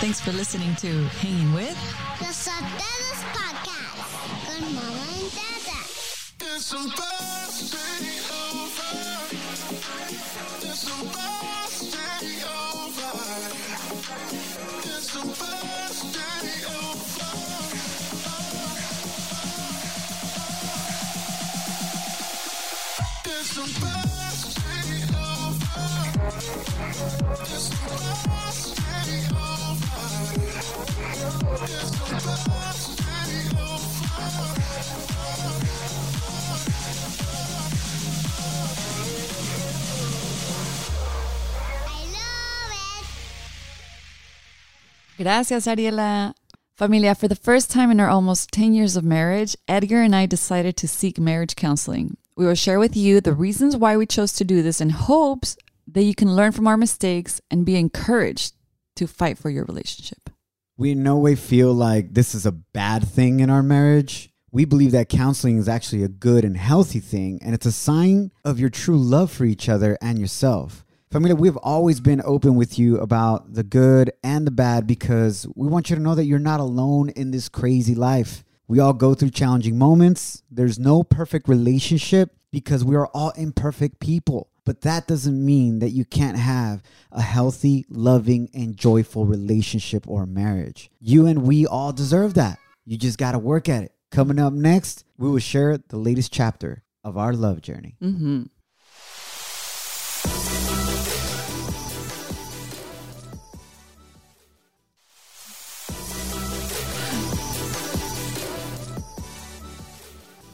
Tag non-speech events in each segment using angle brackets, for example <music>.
Thanks for listening to Hanging With. Los Sotelos Podcast con Mama and Dada. It's supposed to be over. It's supposed to be over. It's supposed to be over. It's supposed to be over. It's supposed to be over. Gracias, Ariela. Familia, for the first time in our almost 10 years of marriage, Edgar and I decided to seek marriage counseling. We will share with you the reasons why we chose to do this in hopes that you can learn from our mistakes and be encouraged to fight for your relationship. We in no way feel like this is a bad thing in our marriage. We believe that counseling is actually a good and healthy thing, and it's a sign of your true love for each other and yourself. Familia, we've always been open with you about the good and the bad because we want you to know that you're not alone in this crazy life. We all go through challenging moments. There's no perfect relationship because we are all imperfect people. But that doesn't mean that you can't have a healthy, loving, and joyful relationship or marriage. You and we all deserve that. You just got to work at it. Coming up next, we will share the latest chapter of our love journey. Mm-hmm.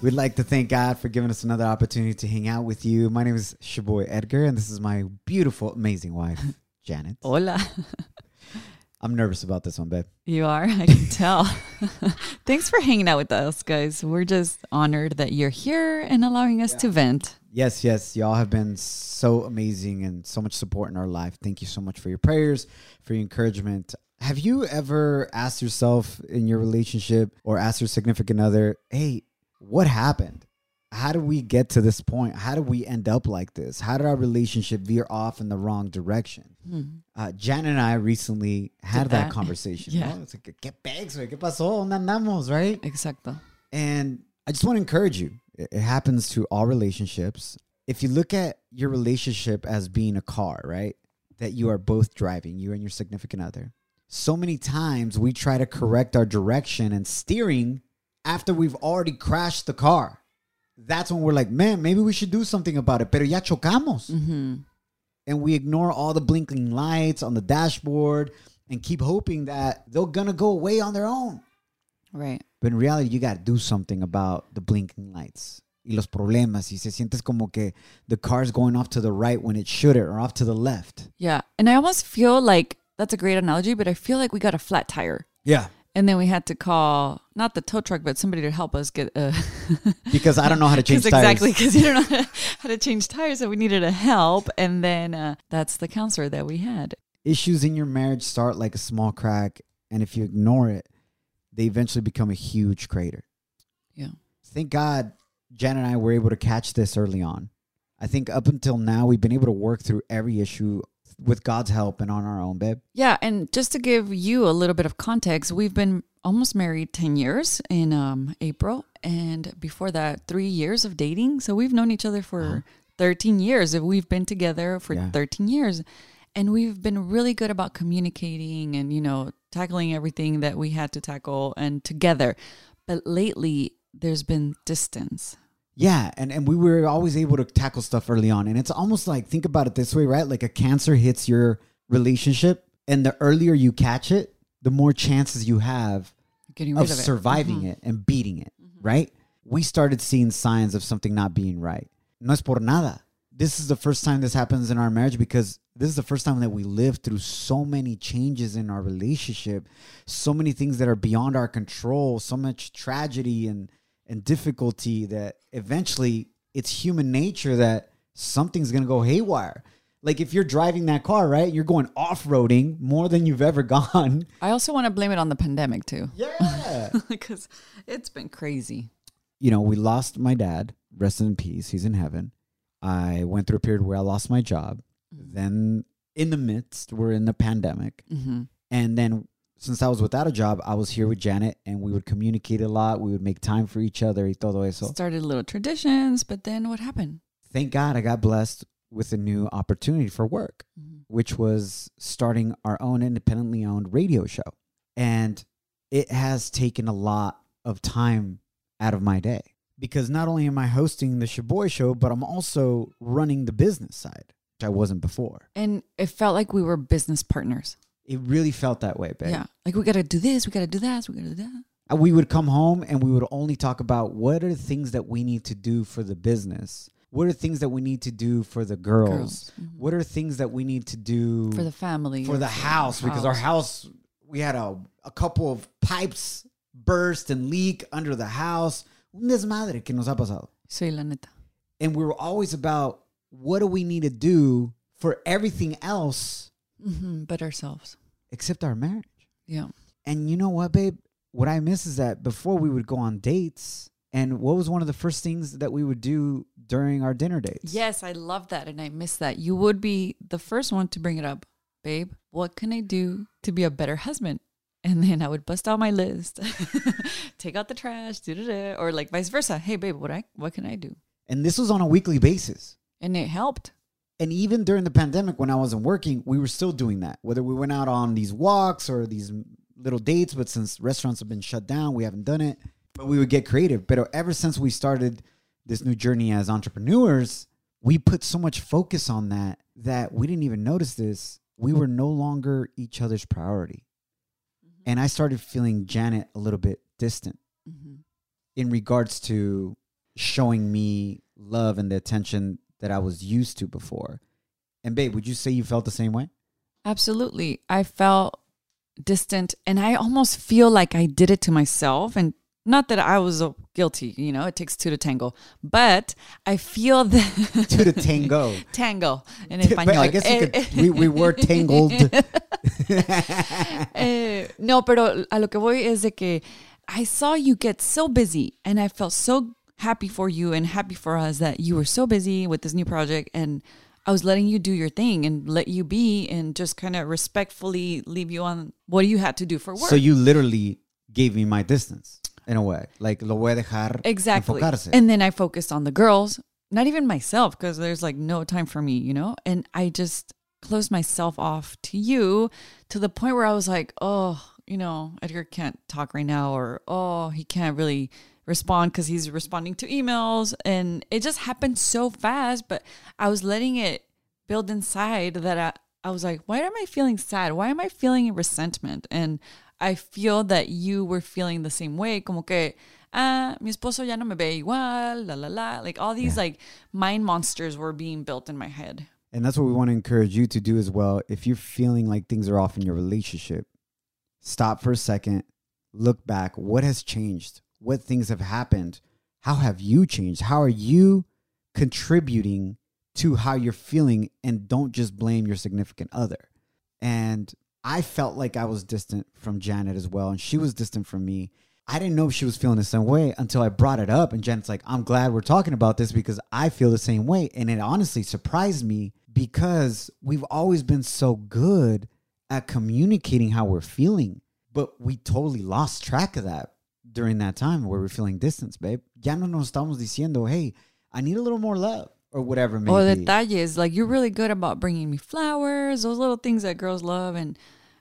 We'd like to thank God for giving us another opportunity to hang out with you. My name is Shoboy Edgar, and this is my beautiful, amazing wife, <laughs> Janet. Hola. <laughs> I'm nervous about this one, babe. You are, I can tell. <laughs> Thanks for hanging out with us, guys. We're just honored that you're here and allowing us to vent. Yes, yes, y'all have been so amazing and so much support in our life. Thank you so much for your prayers, for your encouragement. Have you ever asked yourself in your relationship or asked your significant other, hey, what happened? How did we get to this point? How did we end up like this? How did our relationship veer off in the wrong direction? Uh, Jan and I recently had that, that. <laughs> conversation. Yeah. It's like, ¿qué güey? ¿Qué pasó? ¿Dónde andamos, right? Exacto. And I just want to encourage you. It happens to all relationships. If you look at your relationship as being a car, right? That you are both driving, you and your significant other. So many times we try to correct our direction and steering after we've already crashed the car. That's when we're like, man, maybe we should do something about it. Pero ya chocamos. Mm-hmm. And we ignore all the blinking lights on the dashboard and keep hoping that they're going to go away on their own. Right. But in reality, you got to do something about the blinking lights y los problemas. Y se sientes como que the car's going off to the right when it shouldn't or off to the left. Yeah. And I almost feel like that's a great analogy, but I feel like we got a flat tire. Yeah. And then we had to call not the tow truck, but somebody to help us get uh <laughs> Because I don't know how to <laughs> change 'cause tires. exactly because you don't know how <laughs> to, how to change tires, so we needed a help, and then uh, that's the counselor that we had. Issues in your marriage start like a small crack. And if you ignore it, they eventually become a huge crater. Yeah. Thank God Jen and I were able to catch this early on. I think up until now, we've been able to work through every issue with God's help and on our own, babe. Yeah, and just to give you a little bit of context, we've been almost married 10 years in um, April. And before that, three years of dating. So we've known each other for 13 years. We've been together for Yeah. 13 years. And we've been really good about communicating and, you know, tackling everything that we had to tackle and together. But lately, there's been distance. Yeah, and, and we were always able to tackle stuff early on. And it's almost like think about it this way, right? Like a cancer hits your relationship, and the earlier you catch it, the more chances you have Getting rid of of, it. surviving Mhm. it and beating it, right? We started seeing signs of something not being right. No es por nada. This is the first time this happens in our marriage because this is the first time that we lived through so many changes in our relationship, so many things that are beyond our control, so much tragedy and and difficulty that eventually it's human nature that something's gonna go haywire. Like if you're driving that car, right? You're going off-roading more than you've ever <laughs> gone. I also want to blame it on the pandemic, too, Yeah. <laughs> because it's been crazy. you know, we lost my dad. Rest in peace. He's in heaven. I went through a period where I lost my job. Then, in the midst, we're in the pandemic. hmm And then since I was without a job, I was here with Janet and we would communicate a lot. We would make time for each other y todo eso. Started little traditions, but then what happened? Thank God I got blessed with a new opportunity for work, mm-hmm. which was starting our own independently owned radio show. And it has taken a lot of time out of my day because not only am I hosting the Shoboy show, but I'm also running the business side, which I wasn't before. And it felt like we were business partners. It really felt that way, babe. Yeah. Like we got to do this, we got to do that, we got to do that. Uh, we would come home and we would only talk about what are the things that we need to do for the business what are things that we need to do for the girls, Girls, mhm. what are things that we need to do For the family. for or the house because our house we had a, a couple of pipes burst and leak under the house un desmadre que nos ha pasado Sí, la neta. and we were always about what do we need to do for everything else hmm But ourselves. except our marriage Yeah. And you know what, babe? What I miss is that before we would go on dates, and what was one of the first things that we would do during our dinner dates? Yes, I love that. And I miss that. You would be the first one to bring it up. Babe, what can I do to be a better husband? And then I would bust out my list, <laughs> take out the trash, or like vice versa. Hey, babe, what I what can I do? And this was on a weekly basis. And it helped. And even during the pandemic, when I wasn't working, we were still doing that. Whether we went out on these walks or these little dates, but since restaurants have been shut down, we haven't done it. But we would get creative. But ever since we started this new journey as entrepreneurs, we put so much focus on that that we didn't even notice this. We were no longer each other's priority. And I started feeling Janet a little bit distant Mhm. in regards to showing me love and the attention that I was used to before. And babe, would you say you felt the same way? Absolutely. I felt distant and I almost feel like I did it to myself and not that I was guilty, you know, it takes two to tango, but I feel that <laughs> two To the tango. <laughs> tango in but español. I guess Eh, could, <laughs> we, we were tangled. Eh, no, pero a lo que voy es de que I saw you get so busy and I felt so happy for you and happy for us that you were so busy with this new project and I was letting you do your thing and let you be and just kind of respectfully leave you on what you had to do for work. so you literally gave me my distance in a way. Like, lo voy a dejar exactly. enfocarse. And then I focused on the girls, not even myself because there's like no time for me, you know? And I just closed myself off to you to the point where I was like, oh, you know, Edgar can't talk right now, or oh, he can't really respond because he's responding to emails. And it just happened so fast, but I was letting it build inside that I, I was like, why am I feeling sad? Why am I feeling resentment? And I feel that you were feeling the same way, como que, ah, mi esposo ya no me ve igual, la la la. Like all these like mind monsters were being built in my head. And that's what we want to encourage you to do as well. If you're feeling like things are off in your relationship, stop for a second, look back. What has changed? What things have happened? How have you changed? How are you contributing to how you're feeling? And don't just blame your significant other. And I felt like I was distant from Janet as well, and she was distant from me. I didn't know if she was feeling the same way until I brought it up. And Janet's like, I'm glad we're talking about this because I feel the same way. And it honestly surprised me because we've always been so good at communicating how we're feeling, but we totally lost track of that during that time where we're feeling distance, babe. Ya no nos estamos diciendo, hey, I need a little more love or whatever it may Or detalles, like you're really good about bringing me flowers, those little things that girls love, and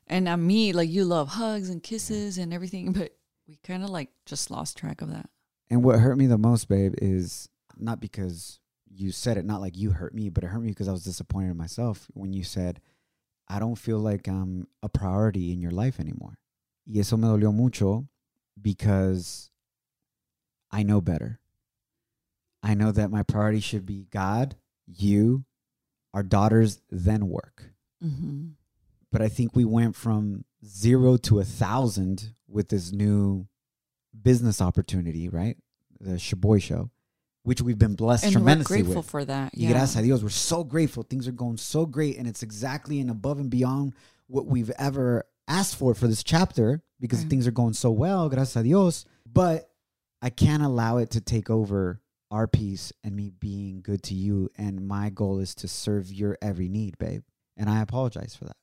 and uh, me, like you love hugs and kisses and everything, <laughs> but we kind of like just lost track of that. And what hurt me the most, babe, is not because you said it, not like you hurt me, but it hurt me because I was disappointed in myself when you said, I don't feel like I'm a priority in your life anymore. Y eso me dolió mucho because I know better. I know that my priority should be God, you, our daughters, then work. Mm-hmm. But I think we went from zero to a thousand with this new business opportunity, right? The Shoboy Show, which we've been blessed And we're tremendously grateful with. for that. Yeah. gracias a Dios, we're so grateful. Things are going so great, and it's exactly and above and beyond what we've ever asked for for this chapter because Right. things are going so well, gracias a Dios. But I can't allow it to take over our peace and me being good to you. And my goal is to serve your every need, babe. And I apologize for that.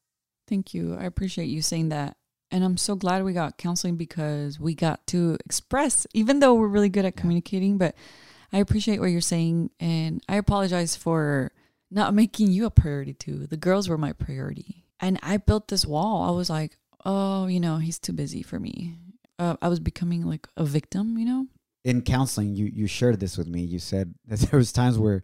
Thank you. I appreciate you saying that. And I'm so glad we got counseling because we got to express, even though we're really good at communicating. But I appreciate what you're saying. And I apologize for not making you a priority too. The girls were my priority. And I built this wall. I was like, oh, you know, he's too busy for me. Uh, I was becoming like a victim, you know? in counseling you you shared this with me you said <laughs> that there was times where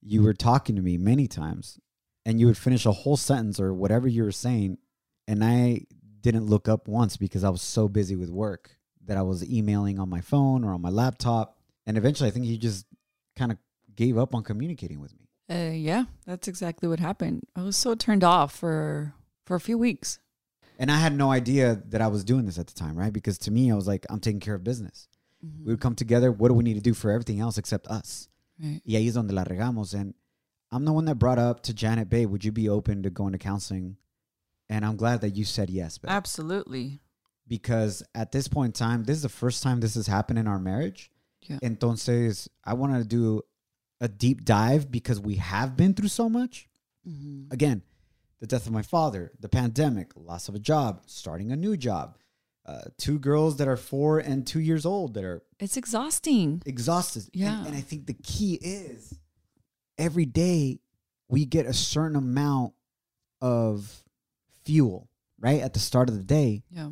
you were talking to me many times and you would finish a whole sentence or whatever you were saying and i didn't look up once because i was so busy with work that i was emailing on my phone or on my laptop and eventually i think you just kind of gave up on communicating with me Uh, yeah, that's exactly what happened. I was so turned off for for a few weeks. And i had no idea that i was doing this at the time right because to me i was like i'm taking care of business we would come together what do we need to do for everything else except us Right. y ahí es donde la regamos. And I'm the one that brought up to Janet, babe, would you be open to going to counseling? And I'm glad that you said yes, babe. Absolutely. because at this point in time, this is the first time this has happened in our marriage. Yeah. Entonces, I wanted to do a deep dive because we have been through so much. Mm-hmm. Again, the death of my father, the pandemic, loss of a job, starting a new job, uh, two girls that are four and two years old that are It's exhausting. exhausted. And- Yeah. And, I think the key is every day we get a certain amount of fuel, right? At the start of the day. Yeah.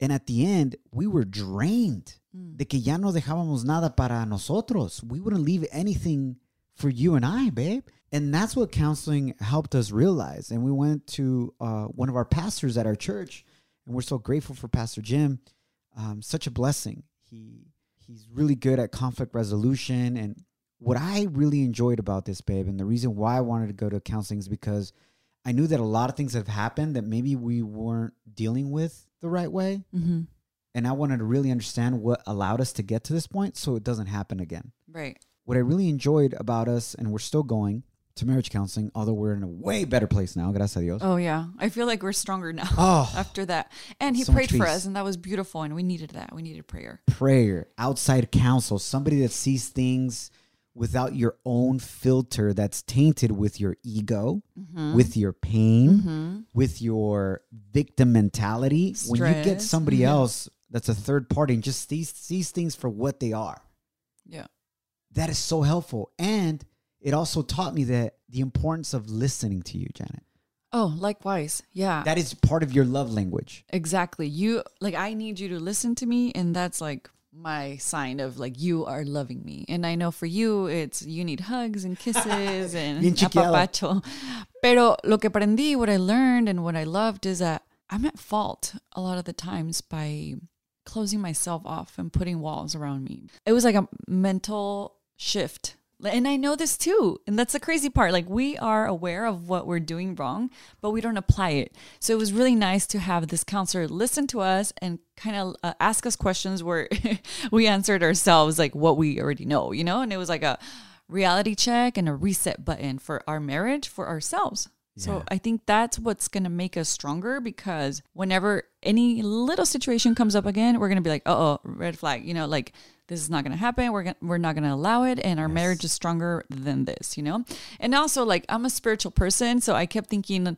And at the end, we were drained. Mm. De que ya no dejábamos nada para nosotros. We wouldn't leave anything for you and I, babe. And that's what counseling helped us realize. And we went to uh, one of our pastors at our church, and we're so grateful for Pastor Jim. Um, such a blessing. He he's really good at conflict resolution. And what I really enjoyed about this, babe, and the reason why I wanted to go to counseling is because I knew that a lot of things have happened that maybe we weren't dealing with the right way. Mm-hmm. And I wanted to really understand what allowed us to get to this point so it doesn't happen again. Right. What I really enjoyed about us, and we're still going to marriage counseling, although we're in a way better place now, gracias a Dios. Oh yeah. I feel like we're stronger now Oh, <laughs> after that. And he So prayed for peace. us and that was beautiful and we needed that. We needed prayer. prayer, outside counsel, somebody that sees things without your own filter that's tainted with your ego, Mm-hmm. with your pain, with your victim mentality. When you get Stress. somebody Mhm. else that's a third party and just sees, sees things for what they are, Yeah. that is so helpful. And it also taught me that the importance of listening to you, Janet. Oh, likewise. Yeah. That is part of your love language. exactly. You like I need you to listen to me and that's like my sign of like you are loving me. And I know for you it's you need hugs and kisses <laughs> and apapacho. Pero lo que aprendí, what I learned and what I loved is that I'm at fault a lot of the times by closing myself off and putting walls around me. It was like a mental shift. And I know this too. And that's the crazy part. Like, we are aware of what we're doing wrong, but we don't apply it. So it was really nice to have this counselor listen to us and kind of uh, ask us questions where <laughs> we answered ourselves, like what we already know, you know? And it was like a reality check and a reset button for our marriage, for ourselves. So I think that's what's going to make us stronger because whenever any little situation comes up again, we're going to be like, "Oh, red flag." You know, like this is not going to happen. We're gonna, we're not going to allow it and our marriage is stronger than this, you know? And also like I'm a spiritual person, so I kept thinking,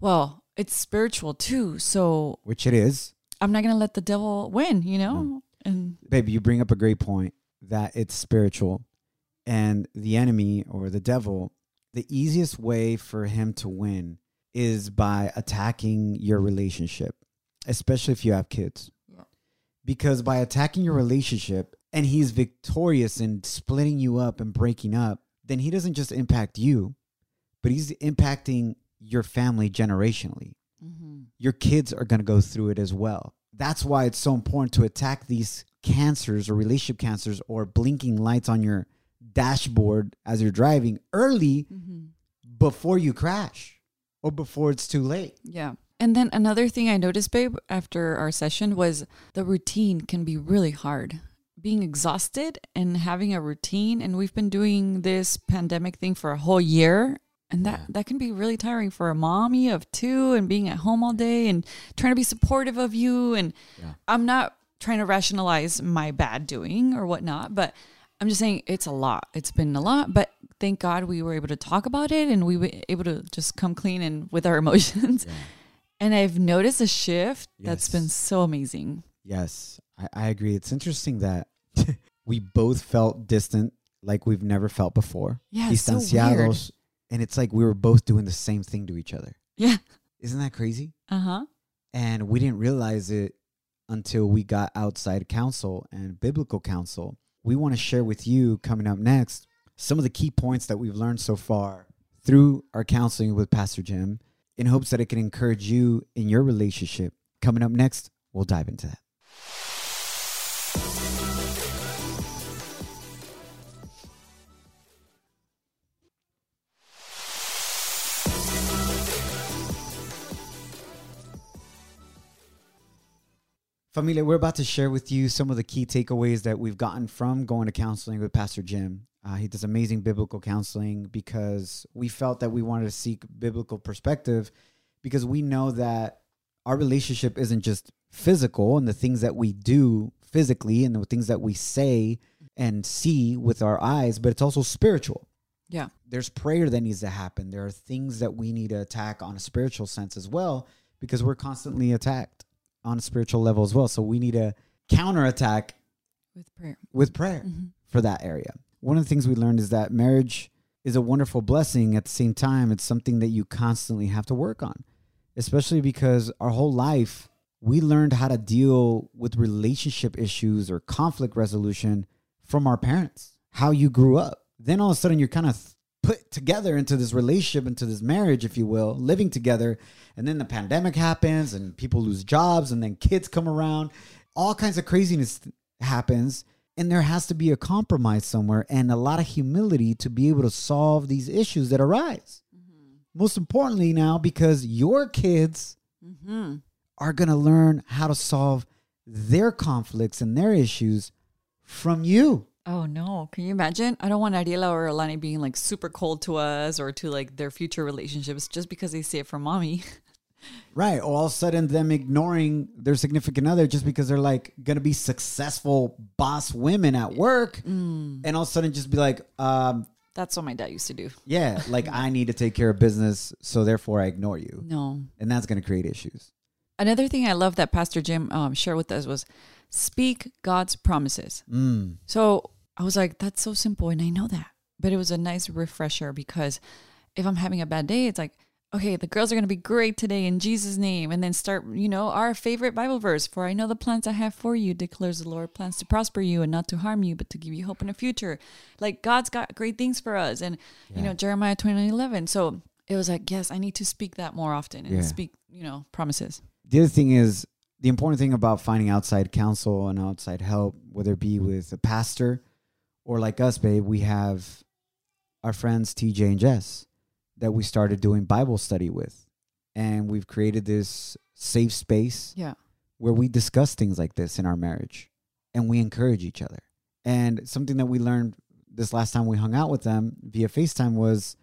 well, it's spiritual too. So Which it is. I'm not going to let the devil win, you know? Mm. And baby, you bring up a great point that it's spiritual and the enemy or the devil, the easiest way for him to win is by attacking your relationship, especially if you have kids. Yeah. Because by attacking your relationship and he's victorious in splitting you up and breaking up, then he doesn't just impact you, but he's impacting your family generationally mm-hmm. your kids are going to go through it as well. That's why it's so important to attack these cancers or relationship cancers or blinking lights on your dashboard as you're driving early mm-hmm. before you crash or before it's too late. Yeah. And then another thing I noticed, babe, after our session was the routine can be really hard. Being exhausted and having a routine, and we've been doing this pandemic thing for a whole year, and that that can be really tiring for a mommy of two and being at home all day and trying to be supportive of you. And I'm not trying to rationalize my bad doing or whatnot, but I'm just saying it's a lot. It's been a lot, but thank God we were able to talk about it and we were able to just come clean and with our <laughs> emotions. And I've noticed a shift that's been so amazing. Yes, I, I agree. It's interesting that <laughs> we both felt distant like we've never felt before. Yeah, it's so weird. And it's like we were both doing the same thing to each other. Yeah. Isn't that crazy? Uh huh. And we didn't realize it until we got outside counsel and biblical counsel. We want to share with you coming up next some of the key points that we've learned so far through our counseling with Pastor Jim in hopes that it can encourage you in your relationship. Coming up next, we'll dive into that. Familia, we're about to share with you some of the key takeaways that we've gotten from going to counseling with Pastor Jim. Uh, he does amazing biblical counseling because we felt that we wanted to seek biblical perspective because we know that our relationship isn't just physical and the things that we do physically and the things that we say and see with our eyes, but it's also spiritual Yeah. there's prayer that needs to happen. There are things that we need to attack on a spiritual sense as well because we're constantly attacked on a spiritual level as well. So we need to counterattack With prayer. with prayer Mhm. for that area. One of the things we learned is that marriage is a wonderful blessing. At the same time, it's something that you constantly have to work on, especially because our whole life we learned how to deal with relationship issues or conflict resolution from our parents, how you grew up. Then all of a sudden, you're kind of put together into this relationship, into this marriage, if you will, living together. And then the pandemic happens and people lose jobs and then kids come around. All kinds of craziness happens. And there has to be a compromise somewhere and a lot of humility to be able to solve these issues that arise. Most importantly, now, because your kids Mm-hmm. are going to learn how to solve their conflicts and their issues from you. Oh no! Can you imagine? I don't want Ariela or Alani being like super cold to us or to like their future relationships just because they see it from mommy. <laughs> Right. Or all of a sudden, them ignoring their significant other just because they're like going to be successful boss women at work. And all of a sudden, just be like, um, That's what my dad used to do. yeah, <laughs> like I need to take care of business. So therefore, I ignore you. No. And that's going to create issues. Another thing I love that Pastor Jim um, shared with us was speak God's promises. Mm. So I was like, that's so simple. And I know that. But it was a nice refresher because if I'm having a bad day, it's like, okay, the girls are going to be great today in Jesus' name. And then start, you know, our favorite Bible verse For I know the plans I have for you, declares the Lord, plans to prosper you and not to harm you, but to give you hope in the future. Like God's got great things for us. And, you know, Jeremiah 29 11. So it was like, yes, I need to speak that more often and Yeah. speak, you know, promises. The other thing is the important thing about finding outside counsel and outside help, whether it be with a pastor or like us, babe, we have our friends TJ and Jess that we started doing Bible study with. And we've created this safe space Yeah. where we discuss things like this in our marriage and we encourage each other. And something that we learned this last time we hung out with them via FaceTime was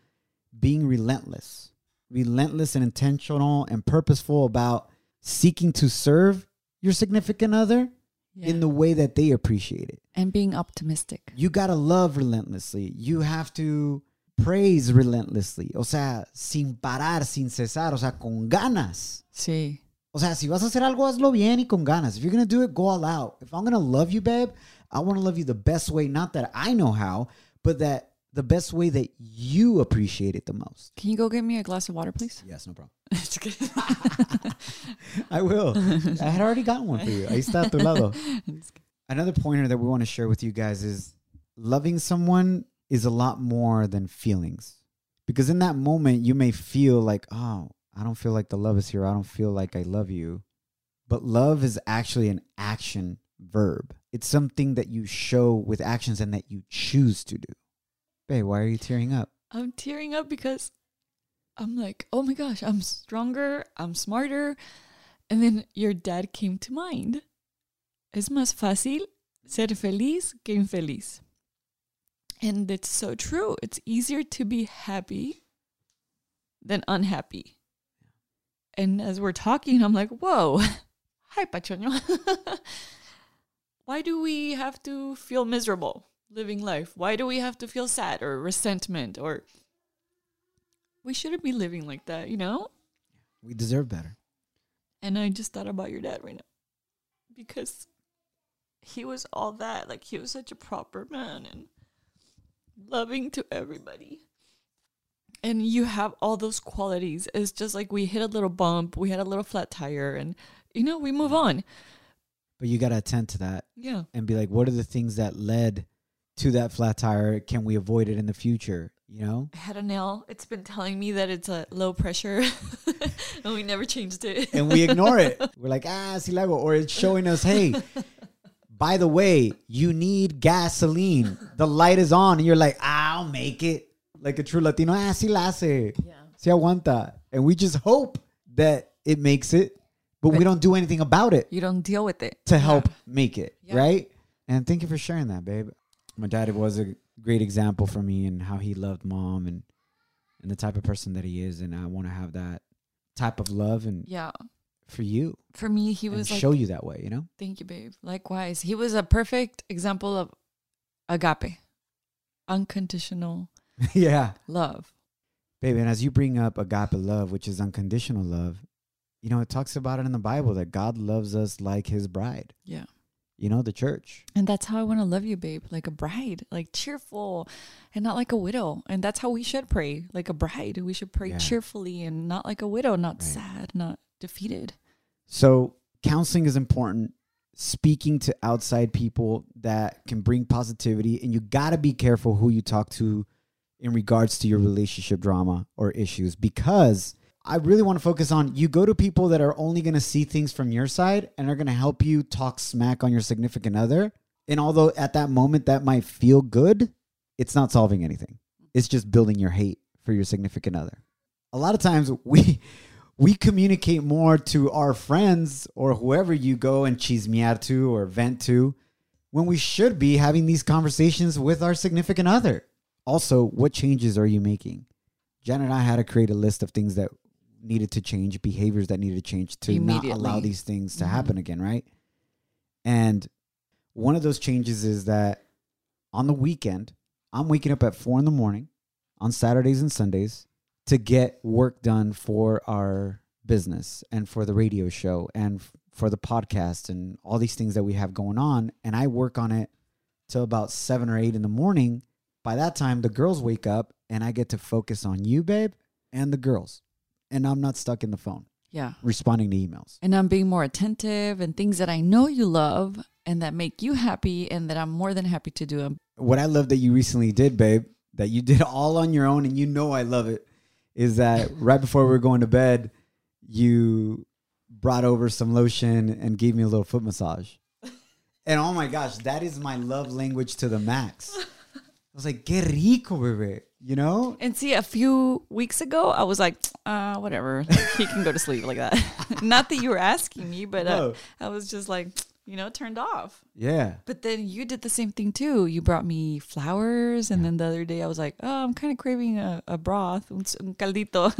being relentless, relentless and intentional and purposeful about seeking to serve your significant other in the way that they appreciate it. and being optimistic. You got to love relentlessly. You have to praise relentlessly. O sea, sin parar, sin cesar, o sea, con ganas. Sí. O sea, si vas a hacer algo, hazlo bien y con ganas. If you're going to do it, go all out. If I'm going to love you, babe, I want to love you the best way, not that I know how, but that the best way that you appreciate it the most. Can you go get me a glass of water, please? Yes, no problem. <laughs> Just kidding. <laughs> I will. I had already gotten one for you. Ahí está a tu lado. <laughs> Another pointer that we want to share with you guys is loving someone is a lot more than feelings. Because in that moment, you may feel like, oh, I don't feel like the love is here. I don't feel like I love you. But love is actually an action verb. It's something that you show with actions and that you choose to do. Babe, why are you tearing up? I'm tearing up because I'm like, oh my gosh, I'm stronger, I'm smarter. And then your dad came to mind. Es más fácil ser feliz que infeliz. And it's so true. It's easier to be happy than unhappy. And as we're talking, I'm like, whoa, <laughs> hi, Pachoño. <laughs> Why do we have to feel miserable living life? Why do we have to feel sad or resentment or we shouldn't be living like that, you know? We deserve better. And I just thought about your dad right now because he was all that. Like, he was such a proper man and loving to everybody. And you have all those qualities. It's just like we hit a little bump, we had a little flat tire, and you know, we move on. But you got to attend to that Yeah. and be like, what are the things that led to that flat tire? Can we avoid it in the future? You know? I had a nail. It's been telling me that it's a low pressure, <laughs> and we never changed it. and we ignore it. <laughs> We're like, ah, si lago. Or it's showing us, hey, by the way, you need gasoline. The light is on. And you're like, I'll make it. Like a true Latino, ah, si la hace. yeah. Si aguanta. And we just hope that it makes it, but we don't do anything about it You don't deal with it to help make it, Yeah. right? And thank you for sharing that, babe. My dad was a great example for me and how he loved mom and and the type of person that he is, and I want to have that type of love and Yeah. for you For me, he was like, show you that way, you know? "Thank you, babe." Likewise, he was a perfect example of agape, unconditional <laughs> yeah. love. Baby, and as you bring up agape love, which is unconditional love, you know, it talks about it in the Bible that God loves us like his bride, Yeah. You know, the church. And that's how I want to love you, babe. Like a bride, like cheerful and not like a widow. And that's how we should pray, like a bride. We should pray Yeah. cheerfully and not like a widow, not Right. sad, not defeated. So, counseling is important. Speaking to outside people that can bring positivity, and you got to be careful who you talk to in regards to your relationship drama or issues because I really want to focus on you go to people that are only going to see things from your side and are going to help you talk smack on your significant other. And although at that moment that might feel good, it's not solving anything. It's just building your hate for your significant other. A lot of times we <laughs> we communicate more to our friends or whoever you go and cheese me chismear to or vent to when we should be having these conversations with our significant other. Also, what changes are you making? Jen and I had to create a list of things that needed to change, behaviors that needed to change to not allow these things to Mhm. happen again, right? And one of those changes is that on the weekend, I'm waking up at four in the morning on Saturdays and Sundays to get work done for our business and for the radio show and f- for the podcast and all these things that we have going on. And I work on it till about seven or eight in the morning. By that time, the girls wake up and I get to focus on you, babe, and the girls. And I'm not stuck in the phone Yeah. responding to emails. And I'm being more attentive and things that I know you love and that make you happy and that I'm more than happy to do. Them. What I love that you recently did, babe, that you did <laughs> all on your own and you know I love it, is that <laughs> right before we were going to bed, you brought over some lotion and gave me a little foot massage. <laughs> And oh my gosh, that is my love language to the max. I was like, que rico, bebé. You know? And see, a few weeks ago, I was like, uh, whatever. he can go to sleep like that. <laughs> Not that you were asking me, but uh, No. I was just like, you know, turned off. Yeah. But then you did the same thing too. You brought me flowers, and then the other day I was like, "Oh, I'm kind of craving a, a broth, un, un caldito."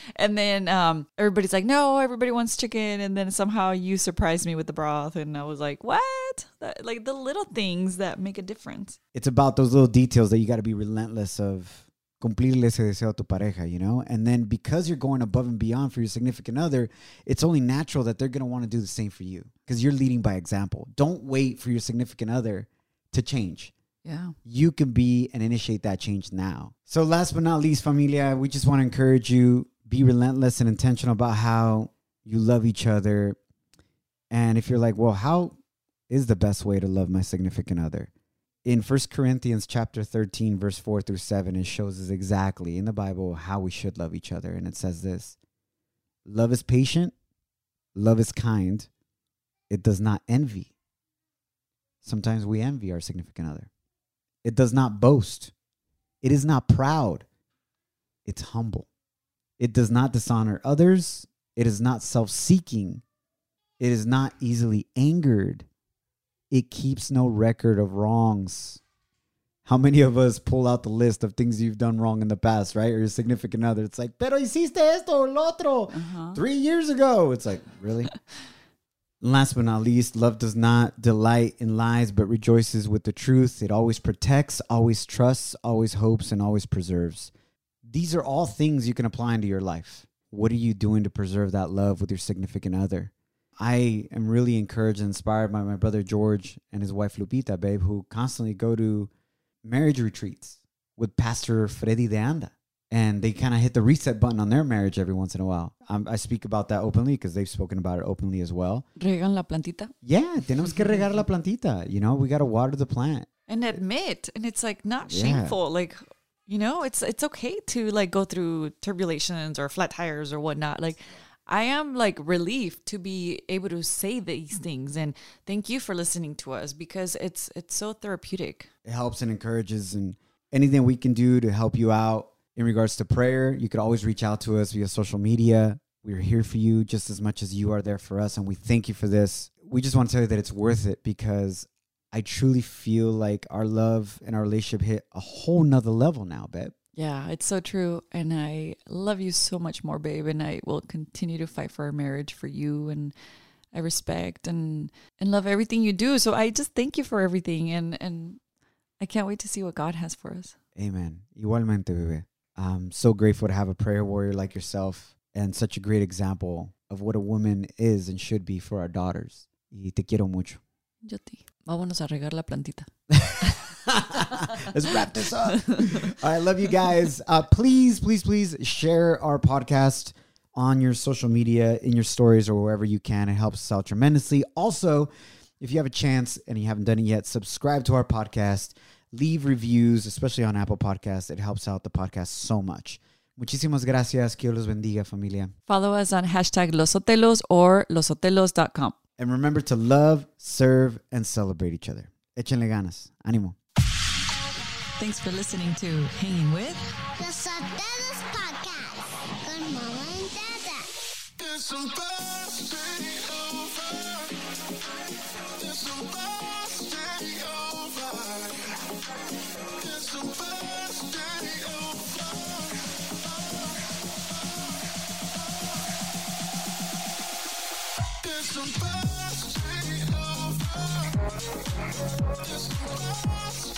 <laughs> and then um, everybody's like, "No, everybody wants chicken." And then somehow you surprised me with the broth, and I was like, "What?" That, like the little things that make a difference. it's about those little details that you got to be relentless of cumplirle ese deseo a tu pareja, you know? And then because you're going above and beyond for your significant other, it's only natural that they're going to want to do the same for you because you're leading by example. Don't wait for your significant other to change. Yeah. You can be and initiate that change now. So last but not least, familia, we just want to encourage you be relentless and intentional about how you love each other. And if you're like, "Well, how is the best way to love my significant other?" In First Corinthians chapter 13 verse 4 through 7 it shows us exactly in the Bible how we should love each other. And it says this love is patient love is kind it does not envy. Sometimes we envy our significant other. It does not boast. It is not proud. It's humble. It does not dishonor others. It is not self-seeking. It is not easily angered it keeps no record of wrongs. How many of us pull out the list of things you've done wrong in the past, right? Or your significant other. It's like, pero hiciste esto, lo otro, Uh-huh. three years ago. It's like, really? <laughs> Last but not least, love does not delight in lies, but rejoices with the truth. It always protects, always trusts, always hopes, and always preserves. These are all things you can apply into your life. What are you doing to preserve that love with your significant other? I am really encouraged and inspired by my brother George and his wife Lupita, babe, who constantly go to marriage retreats with Pastor Freddy de Anda. And they kind of hit the reset button on their marriage every once in a while. Um, I speak about that openly because they've spoken about it openly as well. Regan la plantita. Yeah, tenemos que regar la plantita. You know, we got to water the plant. and admit and it's like not Yeah. shameful like you know it's it's okay to like go through turbulations or flat tires or whatnot like i am like relieved to be able to say these things and thank you for listening to us because it's it's so therapeutic. It helps and encourages and anything we can do to help you out in regards to prayer you could always reach out to us via social media. We're here for you just as much as you are there for us and we thank you for this. We just want to tell you that it's worth it because i truly feel like our love and our relationship hit a whole nother level now babe yeah it's so true and i love you so much more babe and i will continue to fight for our marriage for you and i respect and and love everything you do so i just thank you for everything and and i can't wait to see what god has for us Amen. Igualmente, bebé. I'm so grateful to have a prayer warrior like yourself and such a great example of what a woman is and should be for our daughters. Y te quiero mucho. Yo ti. Vámonos a regar la plantita. <laughs> <laughs> Let's wrap this up. All right, love you guys. Uh, please, please, please share our podcast on your social media, in your stories, or wherever you can. It helps us out tremendously. Also, if you have a chance and you haven't done it yet, subscribe to our podcast. Leave reviews, especially on Apple Podcasts. It helps out the podcast so much. Muchísimas gracias. Que Dios los bendiga, familia. Follow us on hashtag LosSotelos or LosSotelos.com. And remember to love, serve, and celebrate each other. Échenle ganas. Ánimo. Thanks for listening to Hanging With. Los Sotelos Podcast con Mama and Dada. It's supposed to over. It's supposed to over. It's supposed to be over. It's supposed